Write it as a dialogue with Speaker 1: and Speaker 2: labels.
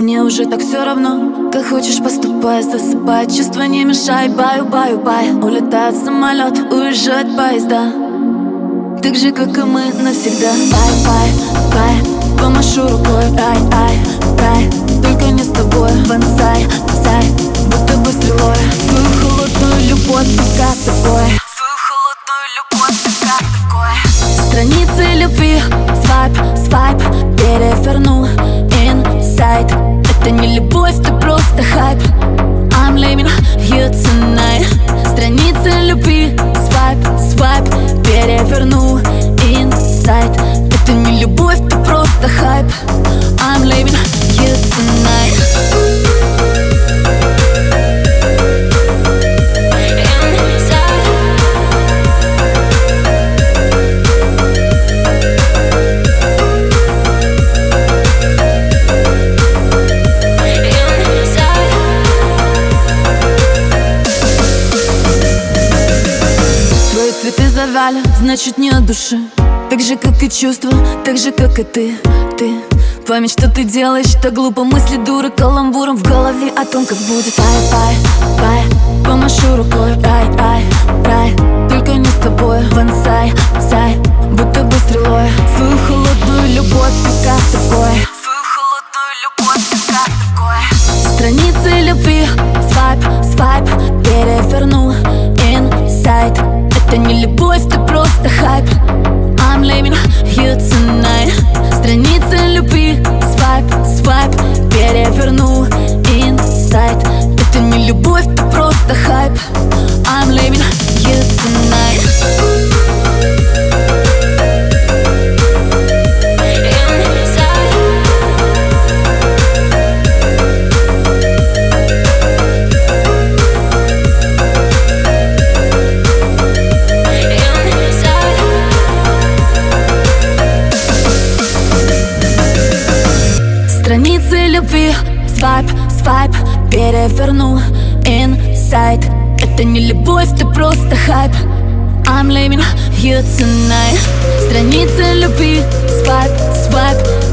Speaker 1: Мне уже так все равно, как хочешь поступай. Засыпай, чувства не мешай, баю, баю, бай. Улетает самолет, уезжает поезда. Так же, как и мы навсегда. Bye, bye, bye, помашу рукой. Ай, ай, рай, только не с тобой. Бонсай, сай, будто бы стрелой. Свою холодную любовь, пока такой. Свою холодную любовь, пока такой. Страницы любви, свайп, свайп. Переверну Переверну инсайт. Это не любовь, ты просто хайп. I'm leaving you tonight завяли, значит не от души. Так же, как и чувства, так же, как и ты, ты. Память, что ты делаешь, что глупо. Мысли дуры каламбуром в голове О том, как будет. Пай, пай, пай Помашу рукой, ай, ай, рай Только не с тобой, вансай, сай Будто бы стрелой. Свою холодную любовь, пока такой. Свою холодную любовь, пока такой. Страницы любви, свайп, свайп Переверну. Инсайт Это не любовь, не любовь, просто хайп. I'm leaving you tonight. Страницы любви, свайп, свайп Переверну инсайт. Это не любовь, ты просто хайп. I'm leaving you tonight. Страницы любви, свайп, свайп